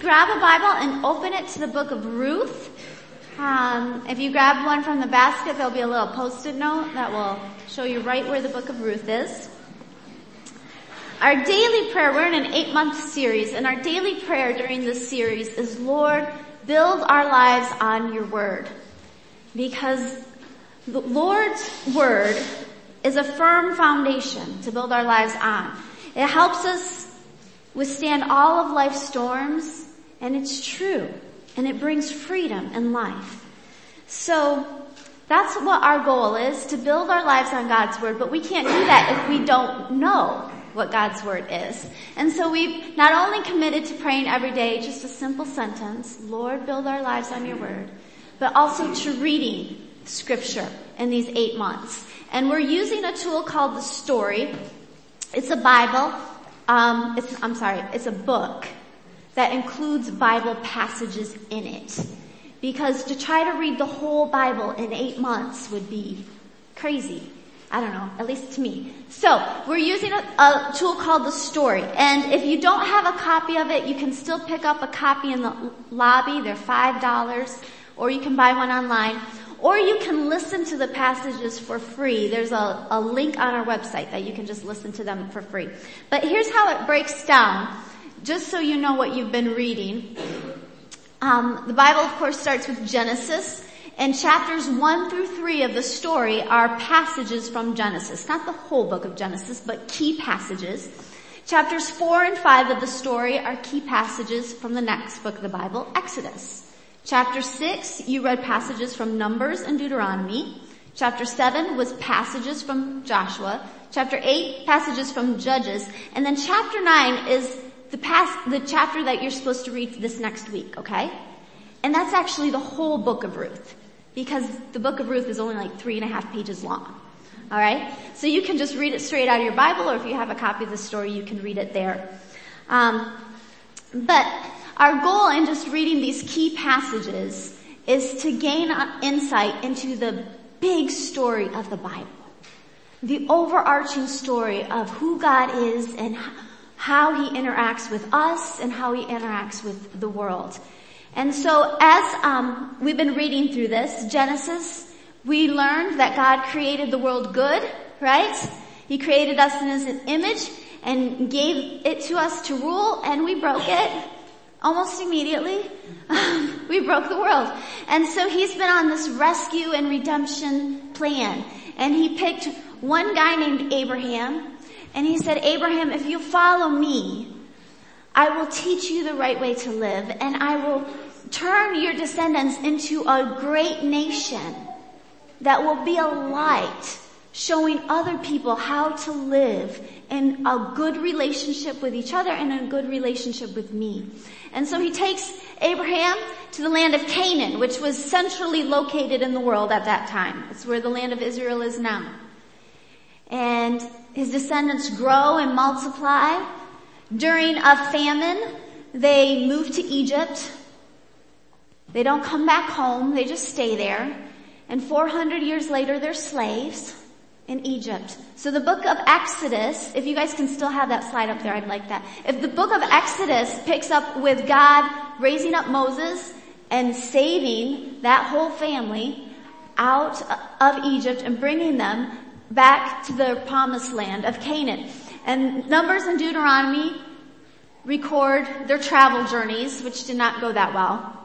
grab a Bible and open it to the book of Ruth. Um, if you grab one from the basket, there'll be a little post-it note that will show you right where the book of Ruth is. Our daily prayer, we're in an eight month series, and our daily prayer during this series is, Lord, build our lives on your word. Because the Lord's word is a firm foundation to build our lives on. It helps us withstand all of life's storms, and it's true, and it brings freedom and life. So, that's what our goal is, to build our lives on God's Word, but we can't do that if we don't know what God's Word is. And so we've not only committed to praying every day, just a simple sentence, Lord, build our lives on your Word, but also to reading Scripture in these eight months. And we're using a tool called the Story. It's a Bible um, it's, I'm sorry, it's a book that includes Bible passages in it. Because to try to read the whole Bible in eight months would be crazy. I don't know, at least to me. So, we're using a, a, tool called the story. And if you don't have a copy of it, you can still pick up a copy in the lobby. They're $5. Or you can buy one online. Or you can listen to the passages for free. There's a, a link on our website that you can just listen to them for free. But here's how it breaks down, just so you know what you've been reading. Um, the Bible, of course, starts with Genesis, and chapters 1 through 3 of the story are passages from Genesis. Not the whole book of Genesis, but key passages. Chapters 4 and 5 of the story are key passages from the next book of the Bible, Exodus. Chapter 6, you read passages from Numbers and Deuteronomy. Chapter 7 was passages from Joshua. Chapter 8, passages from Judges. And then chapter 9 is the past, the chapter that you're supposed to read this next week, okay? And that's actually the whole book of Ruth. Because the book of Ruth is only like three and a half pages long. Alright? So you can just read it straight out of your Bible, or if you have a copy of the story, you can read it there. Um, but our goal in just reading these key passages is to gain insight into the big story of the Bible. The overarching story of who God is and how he interacts with us and how he interacts with the world. And so as um, we've been reading through this, Genesis, we learned that God created the world good, right? He created us in his image and gave it to us to rule and we broke it almost immediately, we broke the world. And so he's been on this rescue and redemption plan. And he picked one guy named Abraham, and he said, Abraham, if you follow me, I will teach you the right way to live, and I will turn your descendants into a great nation that will be a light showing other people how to live in a good relationship with each other and a good relationship with me. And so he takes Abraham to the land of Canaan, which was centrally located in the world at that time. It's where the land of Israel is now. And his descendants grow and multiply. During a famine, they move to Egypt. They don't come back home, they just stay there. And 400 years later, they're slaves in Egypt. So the book of Exodus, if you guys can still have that slide up there, I'd like that. If the book of Exodus picks up with God raising up Moses and saving that whole family out of Egypt and bringing them back to the promised land of Canaan. And Numbers and Deuteronomy record their travel journeys, which did not go that well.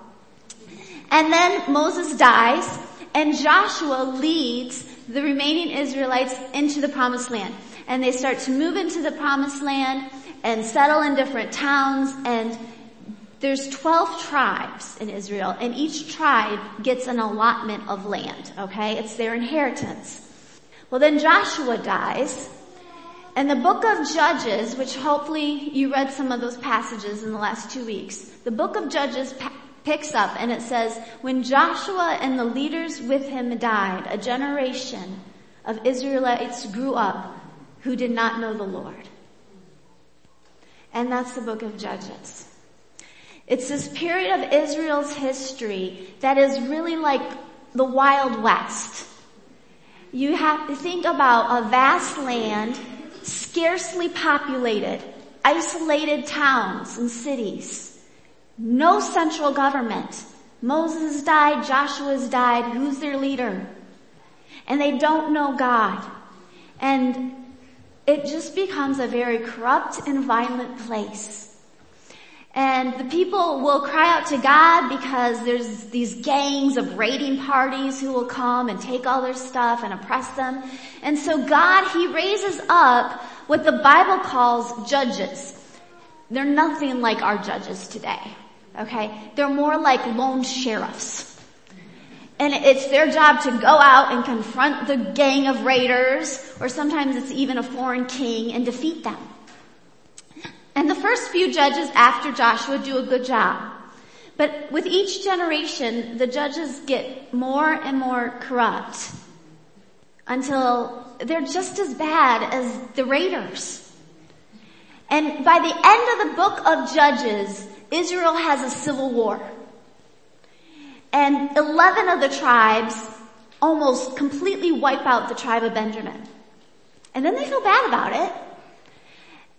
And then Moses dies and Joshua leads the remaining Israelites into the promised land. And they start to move into the promised land and settle in different towns and there's 12 tribes in Israel and each tribe gets an allotment of land, okay? It's their inheritance. Well then Joshua dies and the book of Judges, which hopefully you read some of those passages in the last two weeks, the book of Judges picks up and it says, when Joshua and the leaders with him died, a generation of Israelites grew up who did not know the Lord. And that's the book of Judges. It's this period of Israel's history that is really like the Wild West. You have to think about a vast land, scarcely populated, isolated towns and cities No central government. Moses died, Joshua's died, who's their leader? And they don't know God. And it just becomes a very corrupt and violent place. And the people will cry out to God because there's these gangs of raiding parties who will come and take all their stuff and oppress them. And so God, He raises up what the Bible calls judges. They're nothing like our judges today. Okay? They're more like lone sheriffs. And it's their job to go out and confront the gang of raiders, or sometimes it's even a foreign king, and defeat them. And the first few judges after Joshua do a good job. But with each generation, the judges get more and more corrupt until they're just as bad as the raiders. And by the end of the book of Judges, Israel has a civil war. And 11 of the tribes almost completely wipe out the tribe of Benjamin. And then they feel bad about it.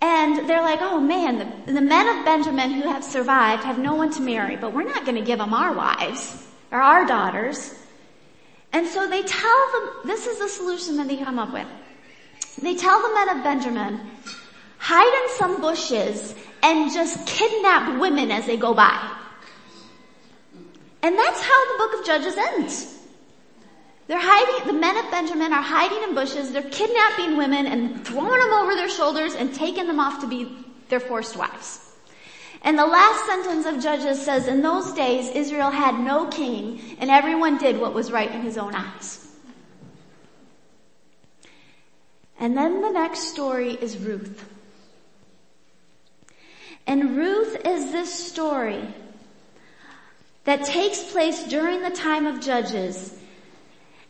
And they're like, oh man, the, the, men of Benjamin who have survived have no one to marry, but we're not going to give them our wives or our daughters. And so they tell them, this is the solution that they come up with. They tell the men of Benjamin, hide in some bushes and just kidnap women as they go by. And that's how the book of Judges ends. They're hiding, the men of Benjamin are hiding in bushes, they're kidnapping women and throwing them over their shoulders and taking them off to be their forced wives. And the last sentence of Judges says, in those days Israel had no king and everyone did what was right in his own eyes. And then the next story is Ruth. And Ruth is this story that takes place during the time of Judges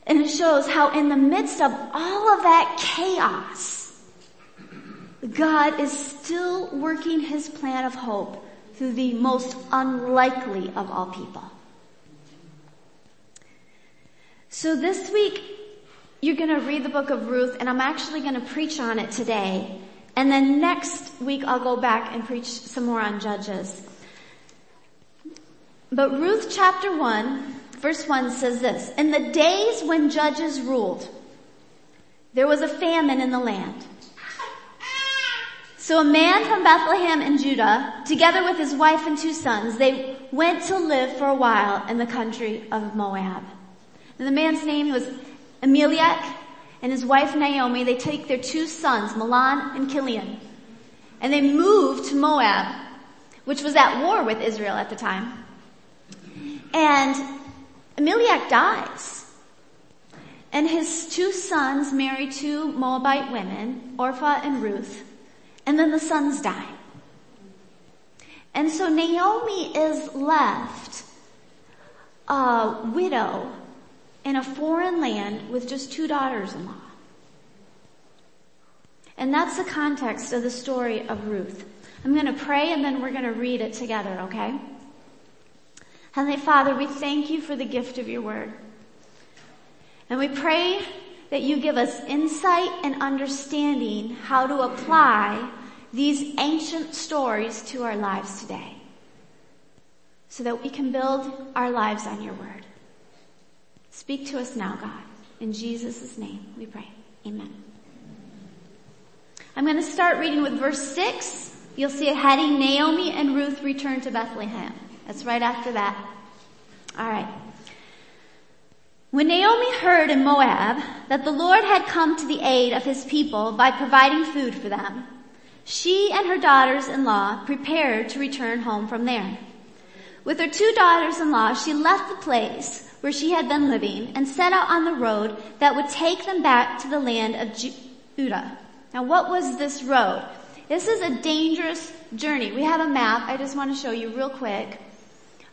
and it shows how in the midst of all of that chaos, God is still working his plan of hope through the most unlikely of all people. So this week, you're gonna read the book of Ruth and I'm actually gonna preach on it today. And then next week I'll go back and preach some more on Judges. But Ruth chapter 1 Verse 1 says this, In the days when judges ruled, there was a famine in the land. So a man from Bethlehem in Judah, together with his wife and two sons, they went to live for a while in the country of Moab. And the man's name was Elimelech, and his wife Naomi, they take their two sons, Mahlon and Kilion, and they moved to Moab, which was at war with Israel at the time. And Elimelech dies. And his two sons marry two Moabite women, Orpah and Ruth. And then the sons die. And so Naomi is left a widow in a foreign land with just two daughters-in-law. And that's the context of the story of Ruth. I'm going to pray and then we're going to read it together, okay? Heavenly Father, we thank you for the gift of your word. And we pray that you give us insight and understanding how to apply these ancient stories to our lives today so that we can build our lives on your word. Speak to us now, God. In Jesus' name we pray. Amen. I'm going to start reading with verse 6. You'll see a heading, Naomi and Ruth return to Bethlehem. That's right after that. Alright. When Naomi heard in Moab that the Lord had come to the aid of his people by providing food for them, she and her daughters-in-law prepared to return home from there. With her two daughters-in-law, she left the place where she had been living and set out on the road that would take them back to the land of Judah. Now what was this road? This is a dangerous journey. We have a map. I just want to show you real quick.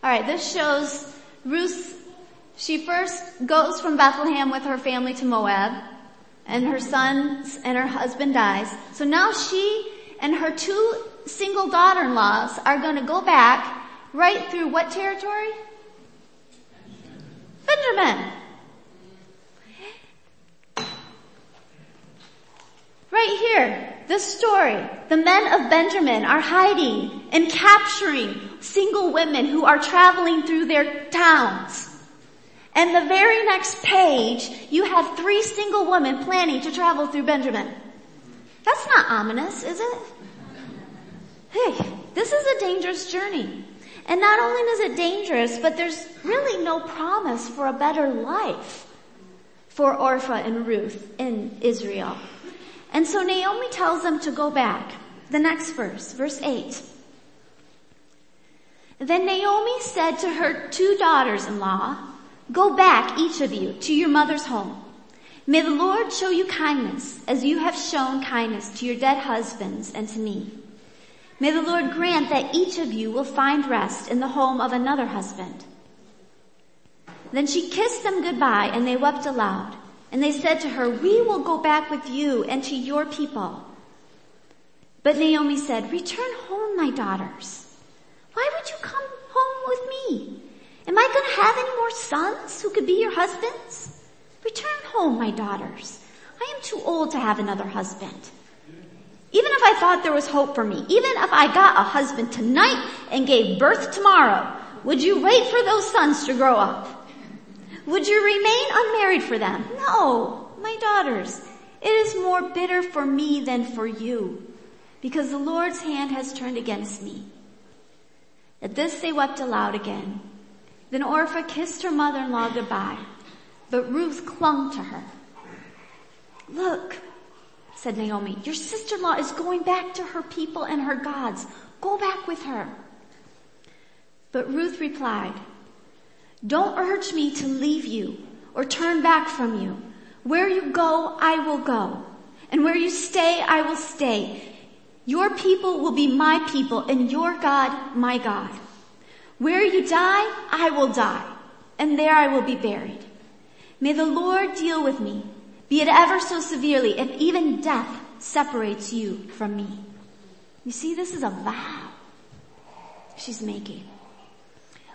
Alright, this shows Ruth, she first goes from Bethlehem with her family to Moab and her sons and her husband dies. So now she and her two single daughter-in-laws are going to go back right through what territory? Benjamin. Right here, this story. The men of Benjamin are hiding and capturing single women who are traveling through their towns. And the very next page, you have three single women planning to travel through Benjamin. That's not ominous, is it? Hey, this is a dangerous journey. And not only is it dangerous, but there's really no promise for a better life for Orpah and Ruth in Israel. And so Naomi tells them to go back. The next verse, verse 8. Then Naomi said to her two daughters-in-law, go back, each of you, to your mother's home. May the Lord show you kindness as you have shown kindness to your dead husbands and to me. May the Lord grant that each of you will find rest in the home of another husband. Then she kissed them goodbye and they wept aloud. And they said to her, we will go back with you and to your people. But Naomi said, return home, my daughters. Why would you come home with me? Am I going to have any more sons who could be your husbands? Return home, my daughters. I am too old to have another husband. Even if I thought there was hope for me, even if I got a husband tonight and gave birth tomorrow, would you wait for those sons to grow up? Would you remain unmarried for them? No, my daughters. It is more bitter for me than for you, because the Lord's hand has turned against me. At this they wept aloud again. Then Orpah kissed her mother-in-law goodbye, but Ruth clung to her. Look, said Naomi, your sister-in-law is going back to her people and her gods. Go back with her. But Ruth replied, don't urge me to leave you or turn back from you. Where you go, I will go. And where you stay, I will stay. Your people will be my people and your God, my God. Where you die, I will die and there I will be buried. May the Lord deal with me, be it ever so severely, if even death separates you from me. You see, this is a vow she's making.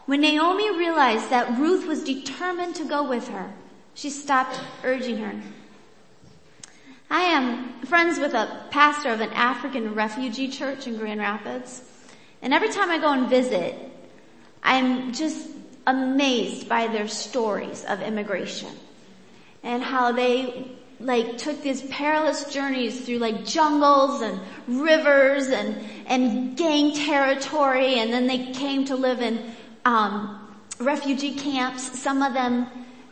When Naomi realized that Ruth was determined to go with her, she stopped urging her. I am friends with a pastor of an African refugee church in Grand Rapids. And every time I go and visit, I'm just amazed by their stories of immigration and how they like took these perilous journeys through like jungles and rivers and, and gang territory and then they came to live in um, refugee camps. Some of them,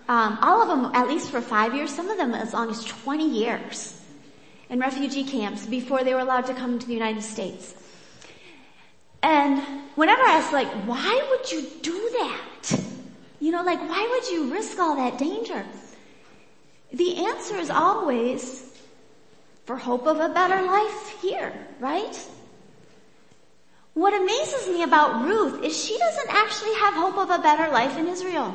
um, all of them, at least for five years. Some of them as long as 20 years in refugee camps before they were allowed to come to the United States. And whenever I ask, like, why would you do that? You know, like, why would you risk all that danger? The answer is always for hope of a better life here, right? What amazes me about Ruth is she doesn't actually have hope of a better life in Israel.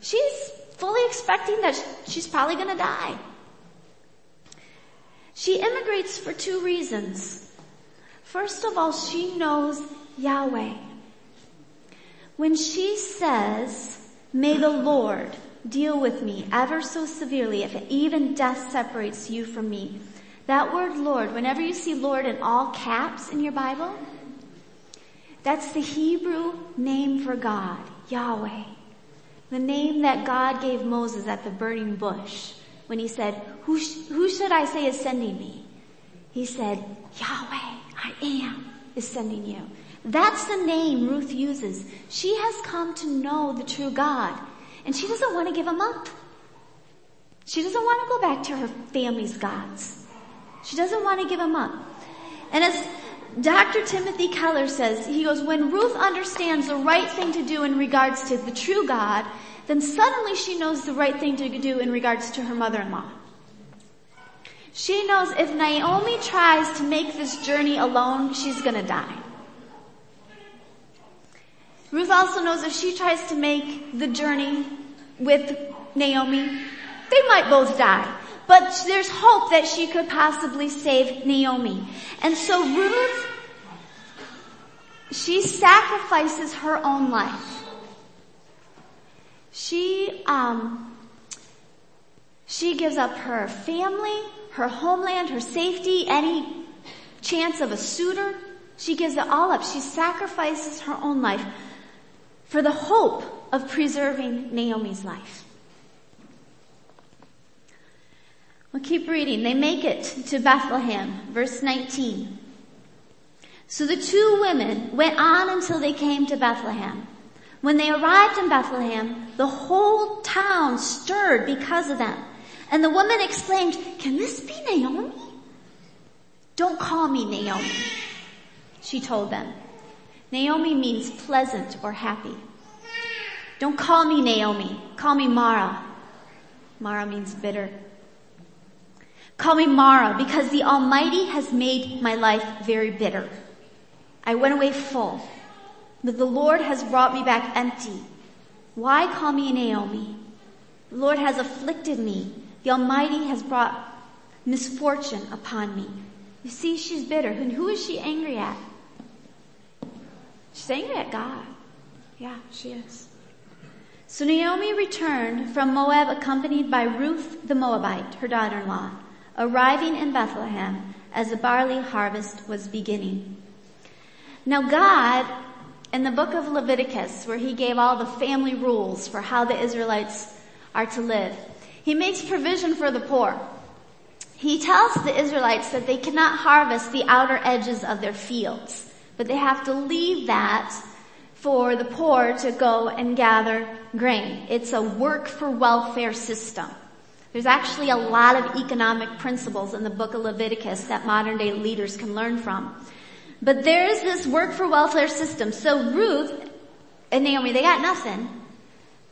She's fully expecting that she's probably gonna die. She immigrates for two reasons. First of all, she knows Yahweh. When she says, may the Lord deal with me ever so severely if even death separates you from me, that word Lord, whenever you see Lord in all caps in your Bible, that's the Hebrew name for God, Yahweh. The name that God gave Moses at the burning bush when he said, who, sh- who should I say is sending me? He said, Yahweh, I am, is sending you. That's the name Ruth uses. She has come to know the true God and she doesn't want to give him up. She doesn't want to go back to her family's gods. She doesn't want to give him up. And as Dr. Timothy Keller says, he goes, when Ruth understands the right thing to do in regards to the true God, then suddenly she knows the right thing to do in regards to her mother-in-law. She knows if Naomi tries to make this journey alone, she's gonna die. Ruth also knows if she tries to make the journey with Naomi, they might both die. But there's hope that she could possibly save Naomi. And so Ruth, she sacrifices her own life. She, um, she gives up her family, her homeland, her safety, any chance of a suitor. She gives it all up. She sacrifices her own life for the hope of preserving Naomi's life. We'll keep reading. They make it to Bethlehem, verse 19. So the two women went on until they came to Bethlehem. When they arrived in Bethlehem, the whole town stirred because of them. And the woman exclaimed, can this be Naomi? Don't call me Naomi, she told them. Naomi means pleasant or happy. Don't call me Naomi. Call me Mara. Mara means bitter. Call me Mara because the Almighty has made my life very bitter. I went away full, but the Lord has brought me back empty. Why call me Naomi? The Lord has afflicted me. The Almighty has brought misfortune upon me. You see, she's bitter. And who is she angry at? She's angry at God. Yeah, she is. So Naomi returned from Moab accompanied by Ruth the Moabite, her daughter-in-law, arriving in Bethlehem as the barley harvest was beginning. Now God, in the book of Leviticus, where he gave all the family rules for how the Israelites are to live, he makes provision for the poor. He tells the Israelites that they cannot harvest the outer edges of their fields, but they have to leave that for the poor to go and gather grain. It's a work for welfare system. There's actually a lot of economic principles in the book of Leviticus that modern day leaders can learn from. But there's this work for welfare system. So Ruth and Naomi, they got nothing.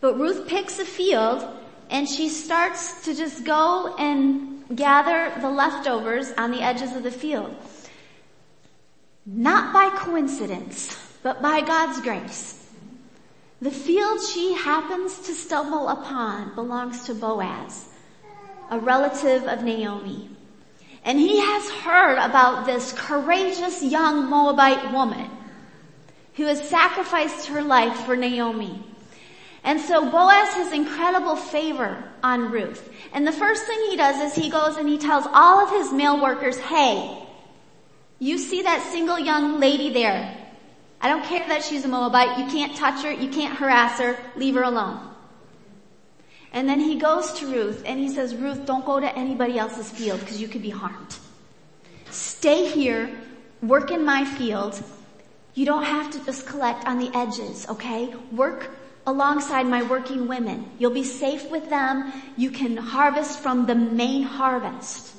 But Ruth picks a field and she starts to just go and gather the leftovers on the edges of the field. Not by coincidence, but by God's grace. The field she happens to stumble upon belongs to Boaz, a relative of Naomi. And he has heard about this courageous young Moabite woman who has sacrificed her life for Naomi. And so Boaz has incredible favor on Ruth. And the first thing he does is he goes and he tells all of his male workers, hey, you see that single young lady there. I don't care that she's a Moabite. You can't touch her. You can't harass her. Leave her alone. And then he goes to Ruth and he says, Ruth, don't go to anybody else's field because you could be harmed. Stay here, work in my field. You don't have to just collect on the edges, okay? Work alongside my working women. You'll be safe with them. You can harvest from the main harvest.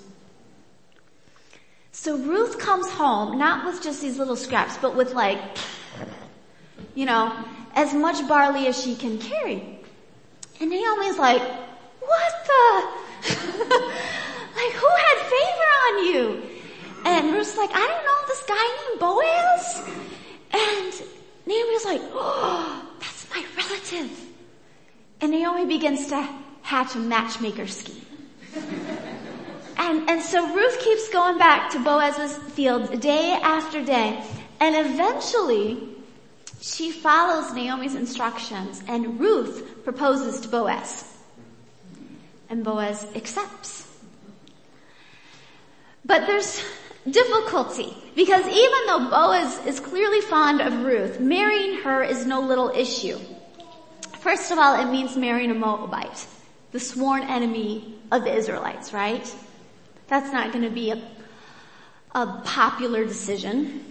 So Ruth comes home, not with just these little scraps, but with like, you know, as much barley as she can carry. And Naomi's like, what the? like who had favor on you? And Ruth's like, I don't know, this guy named Boaz? And Naomi's like, oh, that's my relative. And Naomi begins to hatch a matchmaker scheme. and, and so Ruth keeps going back to Boaz's field day after day. And eventually, she follows Naomi's instructions and Ruth proposes to Boaz. And Boaz accepts. But there's difficulty because even though Boaz is clearly fond of Ruth, marrying her is no little issue. First of all, it means marrying a Moabite, the sworn enemy of the Israelites, right? That's not going to be a, a popular decision.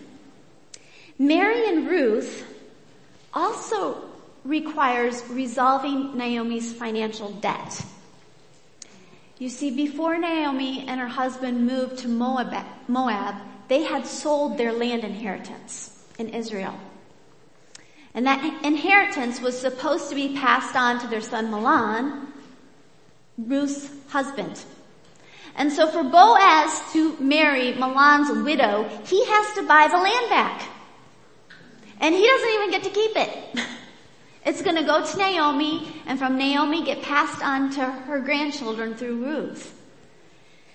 Marrying Ruth also requires resolving Naomi's financial debt. You see, before Naomi and her husband moved to Moab, Moab, they had sold their land inheritance in Israel. And that inheritance was supposed to be passed on to their son Mahlon, Ruth's husband. And so for Boaz to marry Mahlon's widow, he has to buy the land back. And he doesn't even get to keep it. It's gonna go to Naomi and from Naomi get passed on to her grandchildren through Ruth.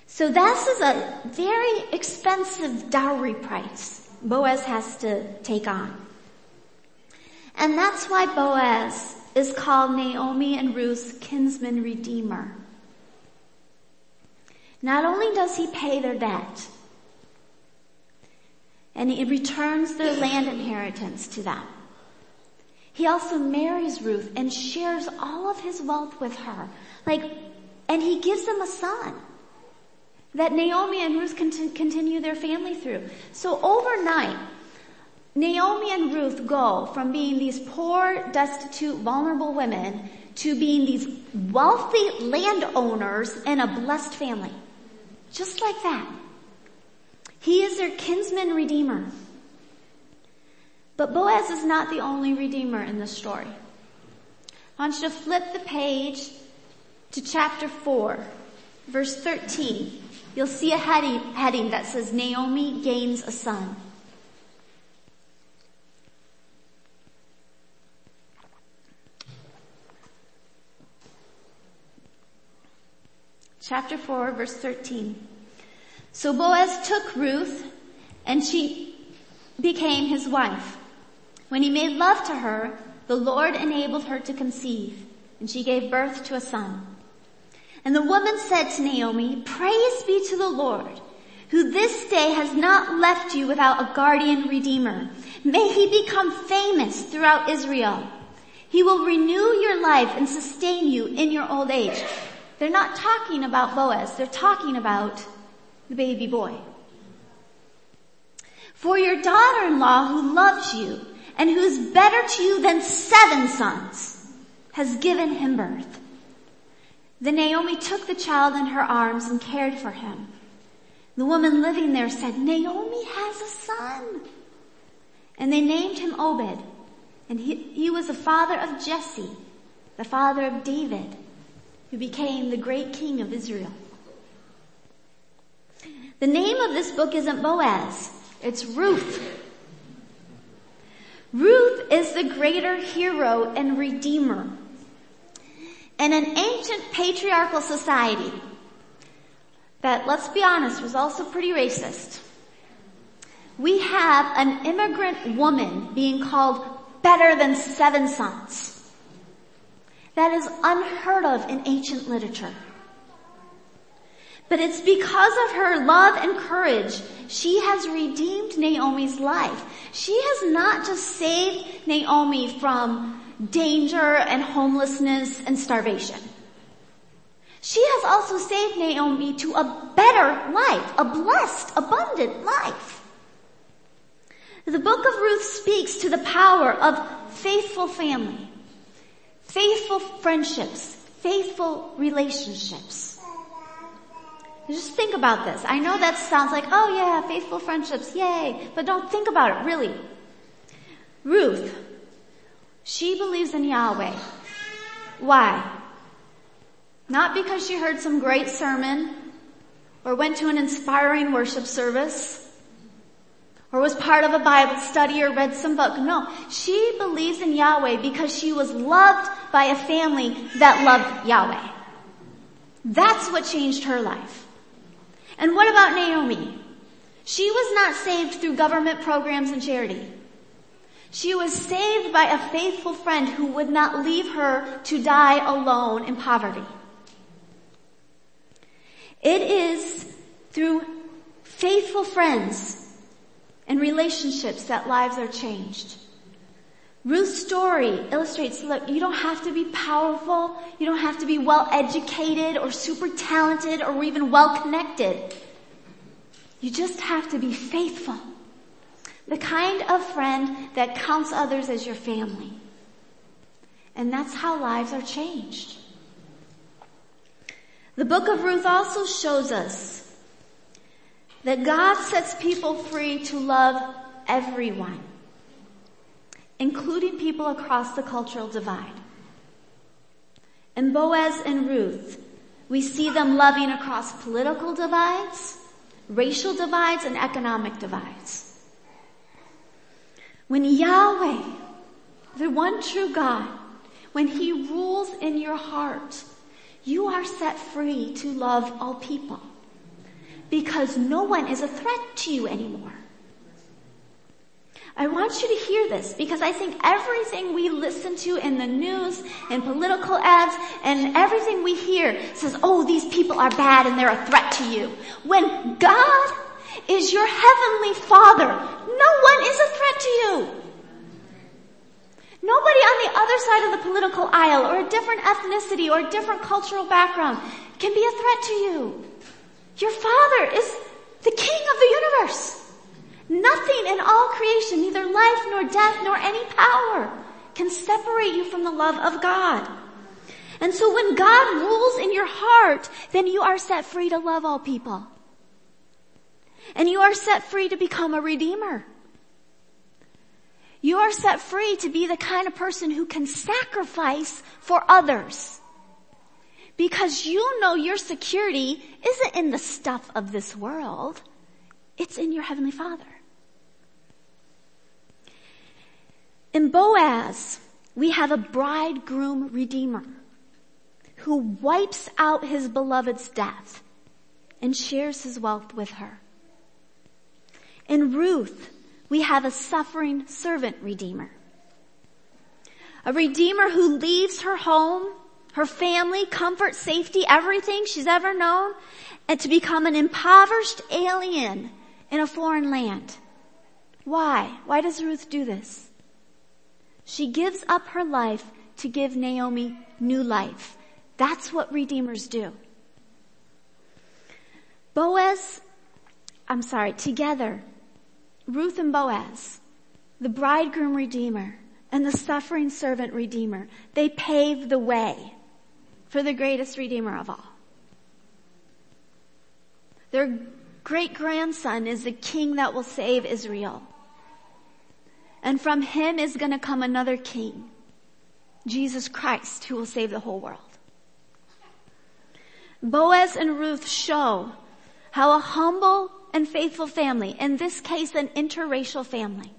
So this is a very expensive dowry price Boaz has to take on. And that's why Boaz is called Naomi and Ruth's kinsman redeemer. Not only does he pay their debt, and he returns their land inheritance to them. He also marries Ruth and shares all of his wealth with her. Like, and he gives them a son that Naomi and Ruth can continue their family through. So overnight, Naomi and Ruth go from being these poor, destitute, vulnerable women to being these wealthy landowners and a blessed family. Just like that. He is their kinsman redeemer. But Boaz is not the only redeemer in this story. I want you to flip the page to chapter 4, verse 13. You'll see a heading, that says Naomi gains a son. Chapter 4 verse 13. So Boaz took Ruth and she became his wife. When he made love to her, the Lord enabled her to conceive and she gave birth to a son. And the woman said to Naomi, praise be to the Lord who this day has not left you without a guardian redeemer. May he become famous throughout Israel. He will renew your life and sustain you in your old age. They're not talking about Boaz. They're talking about the baby boy. For your daughter-in-law who loves you and who is better to you than seven sons has given him birth. Then Naomi took the child in her arms and cared for him. The woman living there said, Naomi has a son. And they named him Obed. And he, he was the father of Jesse, the father of David, who became the great king of Israel. The name of this book isn't Boaz, it's Ruth. Ruth is the greater hero and redeemer. In an ancient patriarchal society that, let's be honest, was also pretty racist, we have an immigrant woman being called better than seven sons. That is unheard of in ancient literature. But it's because of her love and courage, she has redeemed Naomi's life. She has not just saved Naomi from danger and homelessness and starvation. She has also saved Naomi to a better life, a blessed, abundant life. The book of Ruth speaks to the power of faithful family, faithful friendships, faithful relationships. Just think about this. I know that sounds like, oh yeah, faithful friendships, yay. But don't think about it, really. Ruth, she believes in Yahweh. Why? Not because she heard some great sermon or went to an inspiring worship service or was part of a Bible study or read some book. No, she believes in Yahweh because she was loved by a family that loved Yahweh. That's what changed her life. And what about Naomi? She was not saved through government programs and charity. She was saved by a faithful friend who would not leave her to die alone in poverty. It is through faithful friends and relationships that lives are changed. Ruth's story illustrates, look, you don't have to be powerful, you don't have to be well educated or super talented or even well connected. You just have to be faithful. The kind of friend that counts others as your family. And that's how lives are changed. The book of Ruth also shows us that God sets people free to love everyone including people across the cultural divide. In Boaz and Ruth, we see them loving across political divides, racial divides, and economic divides. When Yahweh, the one true God, when He rules in your heart, you are set free to love all people because no one is a threat to you anymore. I want you to hear this because I think everything we listen to in the news and political ads and everything we hear says, oh, these people are bad and they're a threat to you. When God is your heavenly father, no one is a threat to you. Nobody on the other side of the political aisle or a different ethnicity or a different cultural background can be a threat to you. Your father is the king of the universe. Nothing in all creation, neither life nor death nor any power can separate you from the love of God. And so when God rules in your heart, then you are set free to love all people. And you are set free to become a redeemer. You are set free to be the kind of person who can sacrifice for others. Because you know your security isn't in the stuff of this world. It's in your Heavenly Father. In Boaz, we have a bridegroom redeemer who wipes out his beloved's death and shares his wealth with her. In Ruth, we have a suffering servant redeemer. A redeemer who leaves her home, her family, comfort, safety, everything she's ever known, and to become an impoverished alien in a foreign land. Why? Why does Ruth do this? She gives up her life to give Naomi new life. That's what redeemers do. Boaz, I'm sorry, together, Ruth and Boaz, the bridegroom redeemer and the suffering servant redeemer, they pave the way for the greatest redeemer of all. Their great grandson is the king that will save Israel. And from him is going to come another king, Jesus Christ, who will save the whole world. Boaz and Ruth show how a humble and faithful family, in this case an interracial family,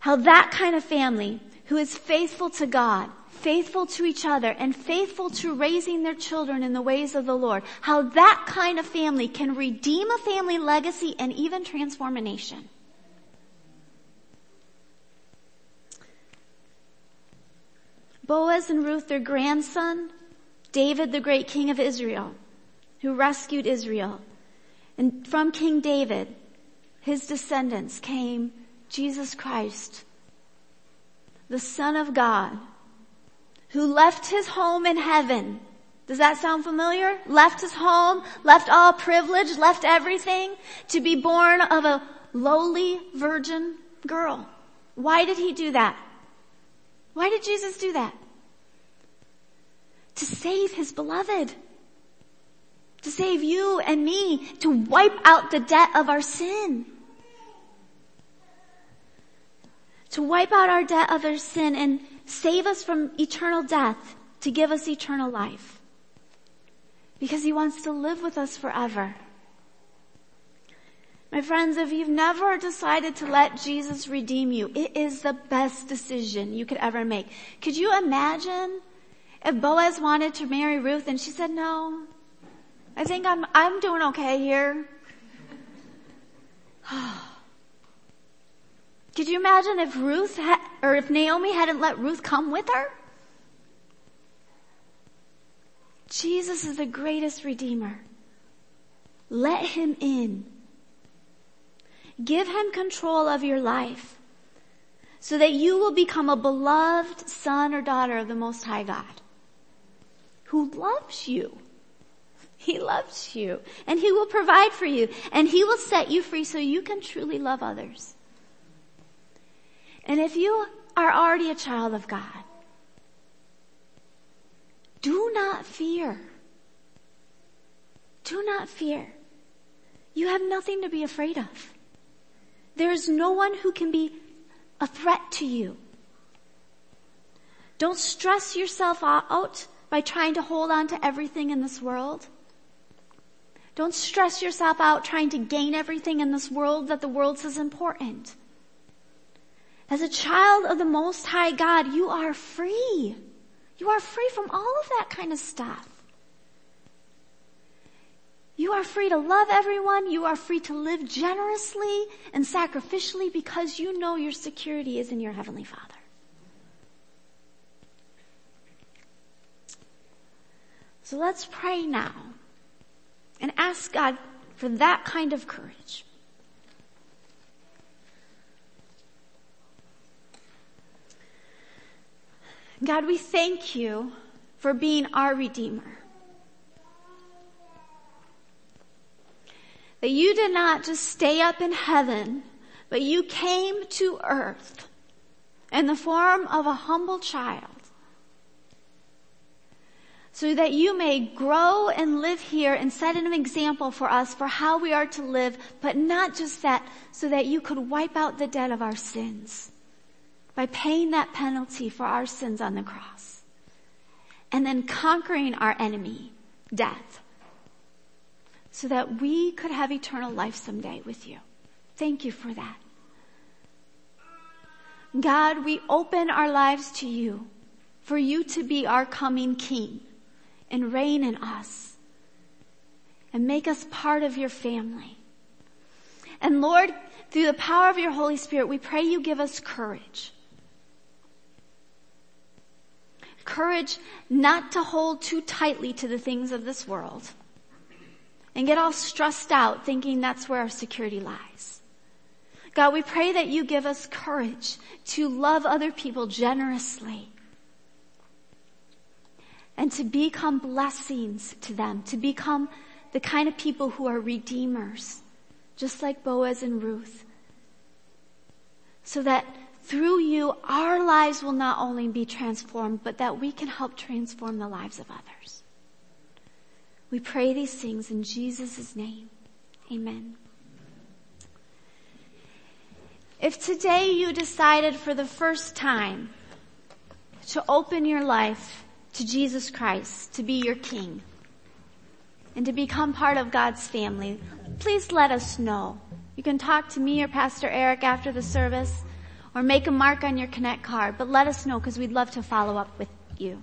how that kind of family who is faithful to God, faithful to each other, and faithful to raising their children in the ways of the Lord, how that kind of family can redeem a family legacy and even transform a nation. Boaz and Ruth, their grandson, David, the great king of Israel, who rescued Israel. And from King David, his descendants came Jesus Christ, the son of God, who left his home in heaven. Does that sound familiar? Left his home, left all privilege, left everything to be born of a lowly virgin girl. Why did he do that? Why did Jesus do that? To save his beloved. To save you and me. To wipe out the debt of our sin. To wipe out our debt of our sin and save us from eternal death. To give us eternal life. Because he wants to live with us forever. My friends, if you've never decided to let Jesus redeem you, it is the best decision you could ever make. Could you imagine if Boaz wanted to marry Ruth and she said, no, I think I'm, I'm doing okay here. Could you imagine if Ruth had, or if Naomi hadn't let Ruth come with her? Jesus is the greatest redeemer. Let him in. Give him control of your life so that you will become a beloved son or daughter of the Most High God who loves you. He loves you and he will provide for you and he will set you free so you can truly love others. And if you are already a child of God, do not fear. Do not fear. You have nothing to be afraid of. There is no one who can be a threat to you. Don't stress yourself out by trying to hold on to everything in this world. Don't stress yourself out trying to gain everything in this world that the world says is important. As a child of the Most High God, you are free. You are free from all of that kind of stuff. You are free to love everyone. You are free to live generously and sacrificially because you know your security is in your Heavenly Father. So let's pray now and ask God for that kind of courage. God, we thank you for being our Redeemer. That you did not just stay up in heaven, but you came to earth in the form of a humble child so that you may grow and live here and set an example for us for how we are to live, but not just that, so that you could wipe out the debt of our sins by paying that penalty for our sins on the cross and then conquering our enemy, death, so that we could have eternal life someday with you. Thank you for that. God, we open our lives to you for you to be our coming king and reign in us and make us part of your family. And Lord, through the power of your Holy Spirit, we pray you give us courage. Courage not to hold too tightly to the things of this world and get all stressed out thinking that's where our security lies. God, we pray that you give us courage to love other people generously and to become blessings to them, to become the kind of people who are redeemers, just like Boaz and Ruth. So that through you, our lives will not only be transformed, but that we can help transform the lives of others. We pray these things in Jesus' name. Amen. If today you decided for the first time to open your life to Jesus Christ to be your King and to become part of God's family, please let us know. You can talk to me or Pastor Eric after the service or make a mark on your Connect card, but let us know because we'd love to follow up with you.